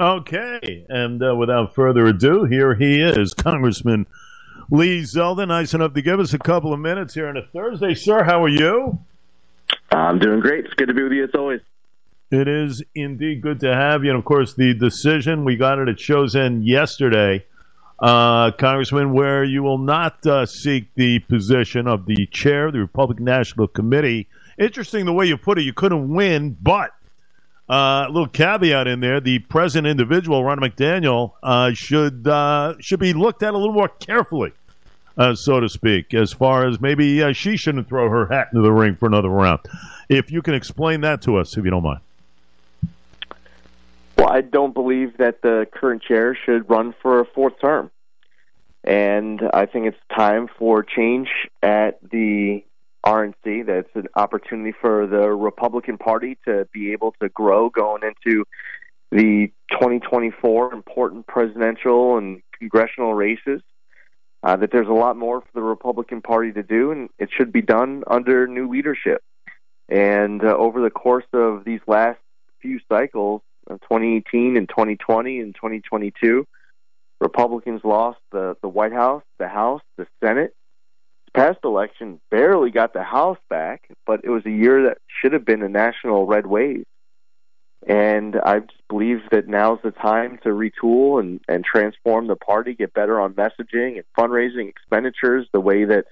Okay, and uh, without further ado, here he is, Congressman Lee Zeldin. Nice enough to give us a couple of minutes here on a Thursday, sir. How are you? I'm doing great. It's good to be with you as always. It is indeed good to have you. And of course, the decision we got it at Show's End yesterday, uh, Congressman, where you will not uh, seek the position of the chair of the Republican National Committee. Interesting the way you put it. You couldn't win, but uh, a little caveat in there: the present individual, Ronna McDaniel, uh, should uh, should be looked at a little more carefully, uh, so to speak, as far as maybe uh, she shouldn't throw her hat into the ring for another round. If you can explain that to us, if you don't mind. Well, I don't believe that the current chair should run for a fourth term, and I think it's time for change at the RNC. That's an opportunity for the Republican Party to be able to grow going into the 2024 important presidential and congressional races. Uh, that there's a lot more for the Republican Party to do, and it should be done under new leadership. And uh, over the course of these last few cycles, uh, 2018 and 2020 and 2022, Republicans lost the, the White House, the House, the Senate, past election barely got the House back, but it was a year that should have been a national red wave. And I just believe that now's the time to retool and, and transform the party, get better on messaging and fundraising expenditures, the way that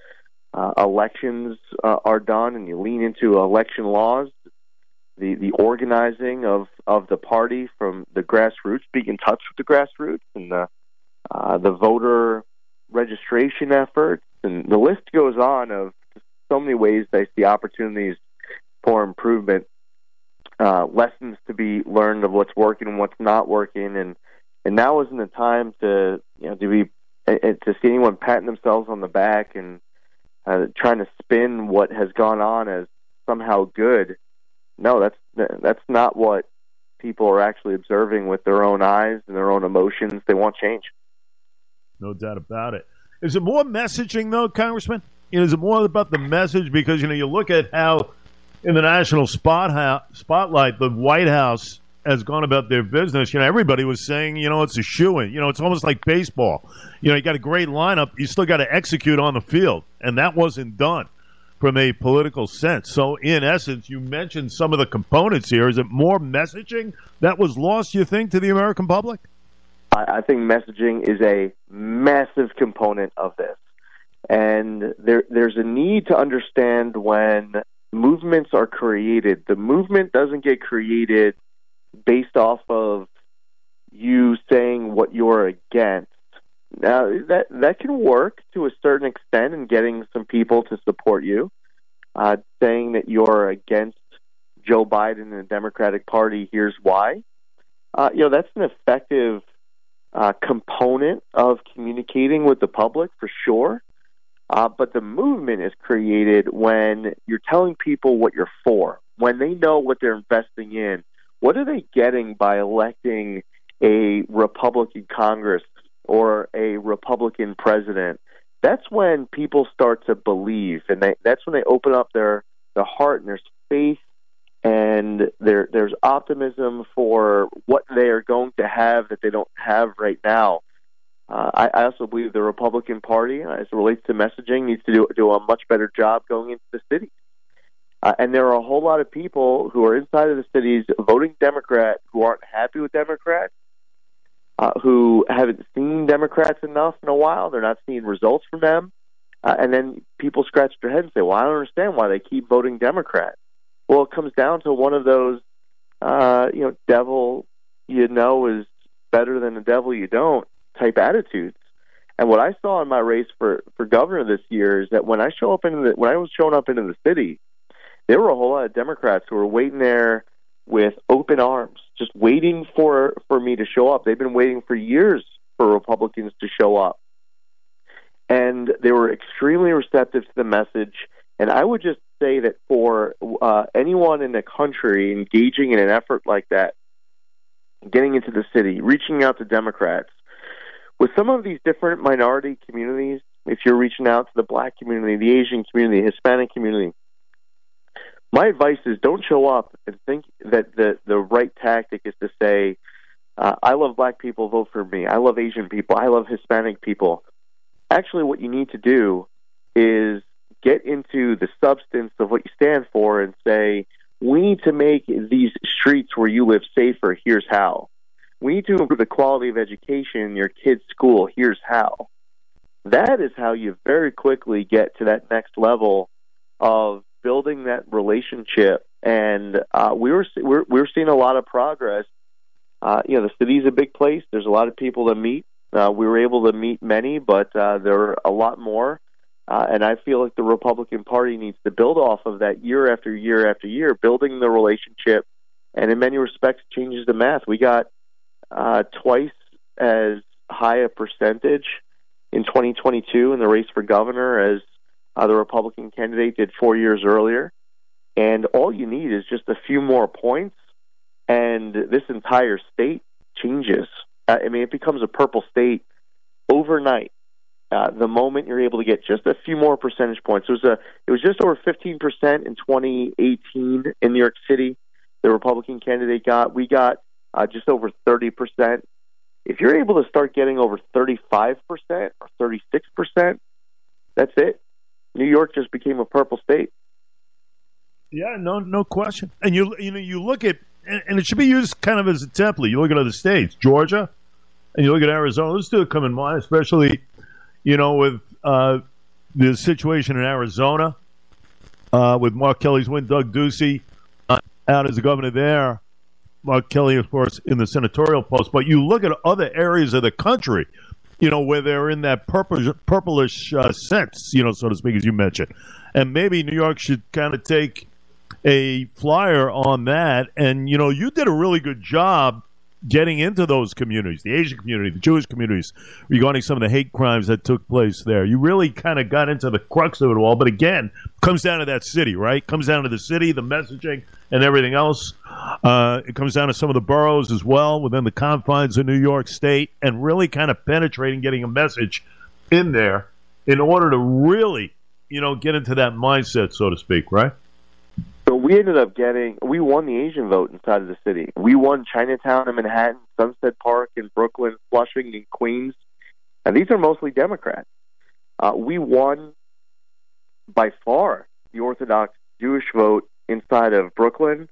uh, elections uh, are done, and you lean into election laws, the the organizing of of the party from the grassroots, being in touch with the grassroots, and the uh, the voter registration efforts, and the list goes on of so many ways they see opportunities for improvement, uh, lessons to be learned of what's working and what's not working, and and now isn't the time to you know to be to see anyone patting themselves on the back and uh, trying to spin what has gone on as somehow good. No, that's that's not what people are actually observing with their own eyes and their own emotions. They want change. No doubt about it. Is it more messaging though, Congressman? Is it more about the message? Because you know, you look at how in the national spot spotlight, the White House has gone about their business. You know, everybody was saying, you know, it's a shoe in. You know, it's almost like baseball. You know, you got a great lineup, you still got to execute on the field, and that wasn't done from a political sense. So, in essence, you mentioned some of the components here. Is it more messaging that was lost? You think to the American public? I, I think messaging is a massive component of this. And there, there's a need to understand when movements are created. The movement doesn't get created based off of you saying what you're against. Now that that can work to a certain extent in getting some people to support you, uh, saying that you're against Joe Biden and the Democratic Party. Here's why. Uh, you know that's an effective uh, component of communicating with the public for sure. Uh, but the movement is created when you're telling people what you're for, when they know what they're investing in. What are they getting by electing a Republican Congress or a Republican president? That's when people start to believe, and they, that's when they open up their their heart and their faith and there there's optimism for what they are going to have that they don't have right now. Uh, I, I also believe the Republican Party, uh, as it relates to messaging, needs to do do a much better job going into the cities. Uh, and there are a whole lot of people who are inside of the cities voting Democrat who aren't happy with Democrats, uh, who haven't seen Democrats enough in a while. They're not seeing results from them. Uh, and then people scratch their heads and say, well, I don't understand why they keep voting Democrat. Well, it comes down to one of those, uh, you know, devil you know is better than the devil you don't type attitudes. And what I saw in my race for for governor this year is that when I show up in the when I was showing up into the city, there were a whole lot of Democrats who were waiting there with open arms, just waiting for for me to show up. They've been waiting for years for Republicans to show up, and they were extremely receptive to the message. And I would just say that for uh, anyone in the country engaging in an effort like that, getting into the city, reaching out to Democrats, with some of these different minority communities, if you're reaching out to the black community, the Asian community, Hispanic community, my advice is don't show up and think that the the right tactic is to say, uh, I love black people, vote for me. I love Asian people. I love Hispanic people. Actually, what you need to do is get into the substance of what you stand for and say, we need to make these streets where you live safer. Here's how. We need to improve the quality of education in your kid's school. Here's how. That is how you very quickly get to that next level of building that relationship. And uh, we were we're, we're seeing a lot of progress. Uh, you know, the city's a big place. There's a lot of people to meet. Uh, we were able to meet many, but uh, there are a lot more. Uh, and I feel like the Republican Party needs to build off of that year after year after year, building the relationship, and in many respects changes the math. We got uh, twice as high a percentage in 2022 in the race for governor as uh, the Republican candidate did four years earlier. And all you need is just a few more points, and this entire state changes. Uh, I mean, it becomes a purple state overnight. Uh, the moment you're able to get just a few more percentage points, it was a it was just over 15 percent in 2018 in New York City. The Republican candidate got we got uh, just over 30 percent. If you're able to start getting over 35 percent or 36 percent, that's it. New York just became a purple state. Yeah, no, no question. And you, you know, you look at, and it should be used kind of as a template. You look at other states, Georgia, and you look at Arizona. Those two come in mind, especially, you know, with uh, the situation in Arizona uh, with Mark Kelly's win, Doug Ducey uh, out as the governor there. Mark Kelly, of course, in the senatorial post. But you look at other areas of the country you know, where they're in that purplish, purplish uh, sense, you know, so to speak, as you mentioned. And maybe New York should kind of take a flyer on that. And, you know, you did a really good job getting into those communities, the Asian community, the Jewish communities, regarding some of the hate crimes that took place there. You really kind of got into the crux of it all. But again, comes down to that city, right? Comes down to the city, the messaging, and everything else. Uh, it comes down to some of the boroughs as well within the confines of New York State, and really kind of penetrating, getting a message in there in order to really, you know, get into that mindset, so to speak, right? We ended up getting, we won the Asian vote inside of the city. We won Chinatown and Manhattan, Sunset Park in Brooklyn, Flushing and Queens. And these are mostly Democrats. Uh, we won by far the Orthodox Jewish vote inside of Brooklyn,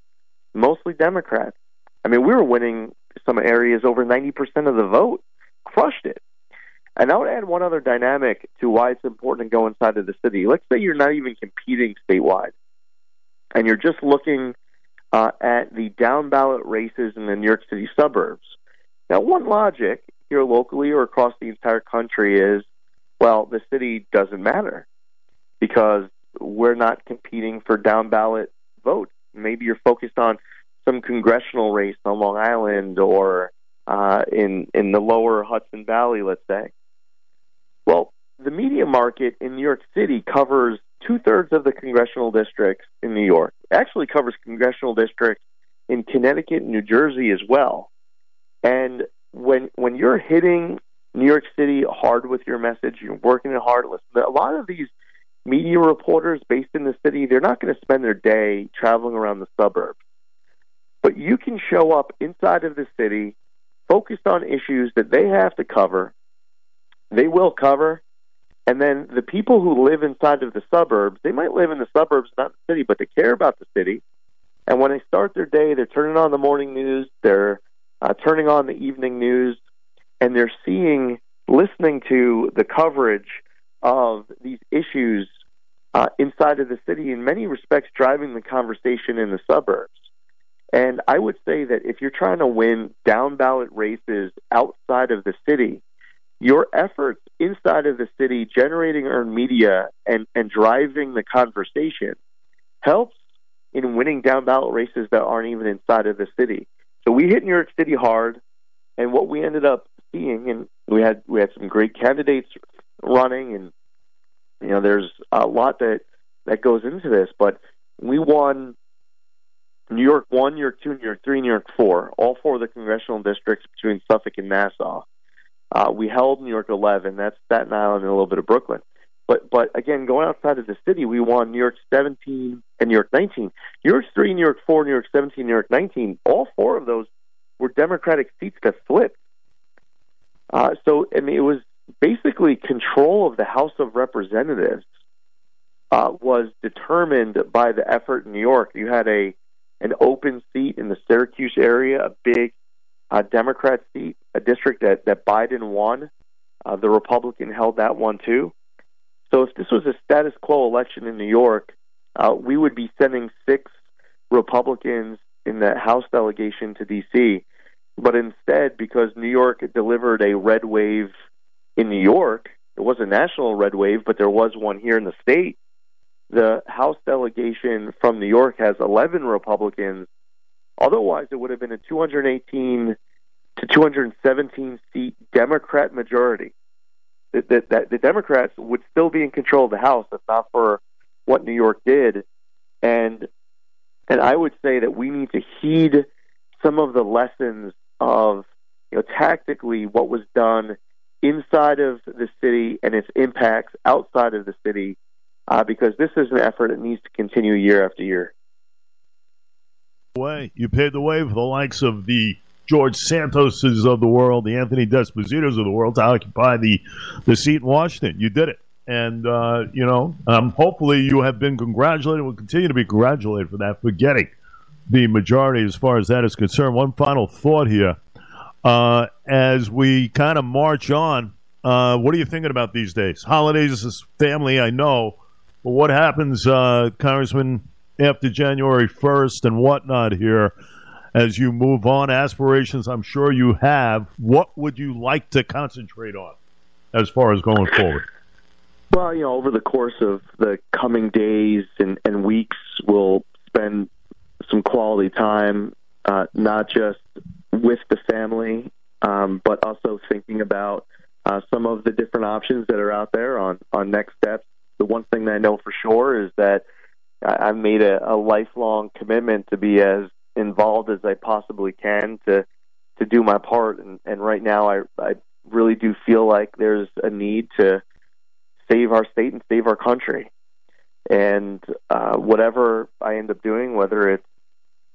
mostly Democrats. I mean, we were winning some areas over 90% of the vote, crushed it. And I would add one other dynamic to why it's important to go inside of the city. Let's say you're not even competing statewide and you're just looking uh, at the down ballot races in the New York City suburbs. Now, one logic here locally or across the entire country is well, the city doesn't matter because we're not competing for down ballot votes. Maybe you're focused on some congressional race on Long Island or uh, in in the lower Hudson Valley, let's say. Well, the media market in New York City covers two thirds of the congressional districts in New York. Actually covers congressional districts in Connecticut and New Jersey as well. And when when you're hitting New York City hard with your message, you're working it hard. Listen, a lot of these media reporters based in the city, they're not going to spend their day traveling around the suburbs. But you can show up inside of the city, focused on issues that they have to cover. They will cover, and then the people who live inside of the suburbs, they might live in the suburbs, not the city, but they care about the city. And when they start their day, they're turning on the morning news, they're uh, turning on the evening news, and they're seeing, listening to the coverage of these issues uh, inside of the city, in many respects, driving the conversation in the suburbs. And I would say that if you're trying to win down ballot races outside of the city, your efforts inside of the city generating earned media and, and driving the conversation helps in winning down ballot races that aren't even inside of the city. So we hit New York City hard, and what we ended up seeing, and we had we had some great candidates running, and you know there's a lot that that goes into this, but we won New York one, New York two, New York three, New York four, all four of the congressional districts between Suffolk and Nassau. Uh, we held New York 11. That's Staten Island and a little bit of Brooklyn. But but again, going outside of the city, we won New York 17 and New York 19. New York 3, New York 4, New York 17, New York 19. All four of those were Democratic seats that flipped. Uh, so, I mean, it was basically control of the House of Representatives uh, was determined by the effort in New York. You had a an open seat in the Syracuse area, a big uh, Democrat seat, a district that, that Biden won. Uh, the Republican held that one too. So if this was a status quo election in New York, uh, we would be sending six Republicans in the House delegation to D.C. But instead, because New York delivered a red wave in New York, it was a national red wave, but there was one here in the state. The House delegation from New York has 11 Republicans. Otherwise, it would have been a 218 to 217 seat Democrat majority. The Democrats would still be in control of the House if not for what New York did. And and I would say that we need to heed some of the lessons of you know tactically what was done inside of the city and its impacts outside of the city uh, because this is an effort that needs to continue year after year. Way you paved the way for the likes of the George Santoses of the world, the Anthony D'Espositos of the world to occupy the the seat in Washington. You did it, and uh, you know, um, hopefully, you have been congratulated. Will continue to be congratulated for that for getting the majority as far as that is concerned. One final thought here, uh, as we kind of march on. Uh, what are you thinking about these days? Holidays, is family, I know, but what happens, uh, Congressman, after January first and whatnot here? as you move on? Aspirations, I'm sure you have. What would you like to concentrate on as far as going forward? Well, you know, over the course of the coming days and, and weeks, we'll spend some quality time, uh, not just with the family, um, but also thinking about uh, some of the different options that are out there on, on next steps. The one thing that I know for sure is that I've made a, a lifelong commitment to be as involved as I possibly can to to do my part. And, and right now, I I really do feel like there's a need to save our state and save our country. And uh, whatever I end up doing, whether it's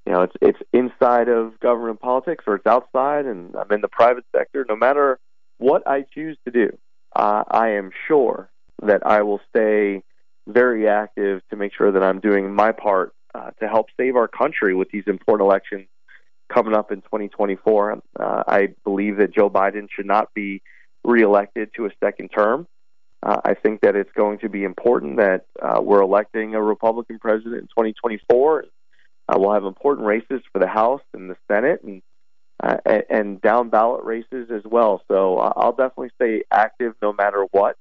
you know it's it's inside of government politics or it's outside, and I'm in the private sector, no matter what I choose to do, uh, I am sure that I will stay very active to make sure that I'm doing my part uh, to help save our country with these important elections coming up in 2024. Uh, I believe that Joe Biden should not be reelected to a second term. Uh, I think that it's going to be important that uh, we're electing a Republican president in 2024. Uh, we'll have important races for the House and the Senate, and uh, and down ballot races as well. So I'll definitely stay active no matter what.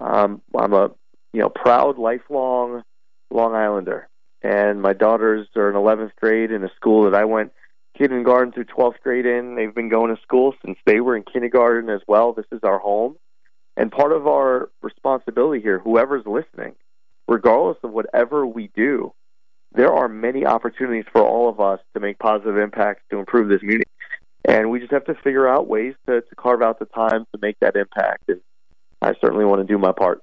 Um, I'm a you know proud lifelong Long Islander, and my daughters are in 11th grade in a school that I went kindergarten through 12th grade in. They've been going to school since they were in kindergarten as well. This is our home. And part of our responsibility here, whoever's listening, regardless of whatever we do, there are many opportunities for all of us to make positive impacts to improve this community. And we just have to figure out ways to, to carve out the time to make that impact. And I certainly want to do my part.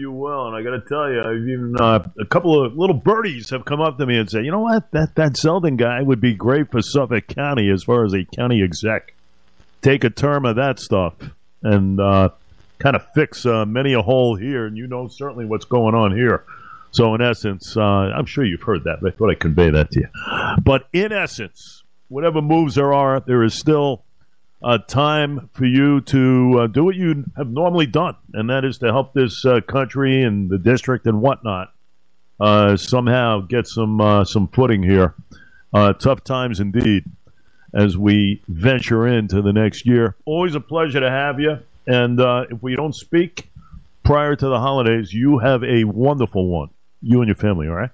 You will, and I got to tell you, I've even uh, a couple of little birdies have come up to me and said, "You know what? That that Zeldin guy would be great for Suffolk County as far as a county exec. Take a term of that stuff and uh, kind of fix uh, many a hole here, and you know certainly what's going on here." So, in essence, uh, I'm sure you've heard that, but I thought I'd convey that to you. But in essence, whatever moves there are, there is still uh, time for you to uh, do what you have normally done, and that is to help this uh, country and the district and whatnot uh, somehow get some uh, some footing here. Uh, tough times indeed as we venture into the next year. Always a pleasure to have you, and if we don't speak prior to the holidays, you have a wonderful one. You and your family, all right?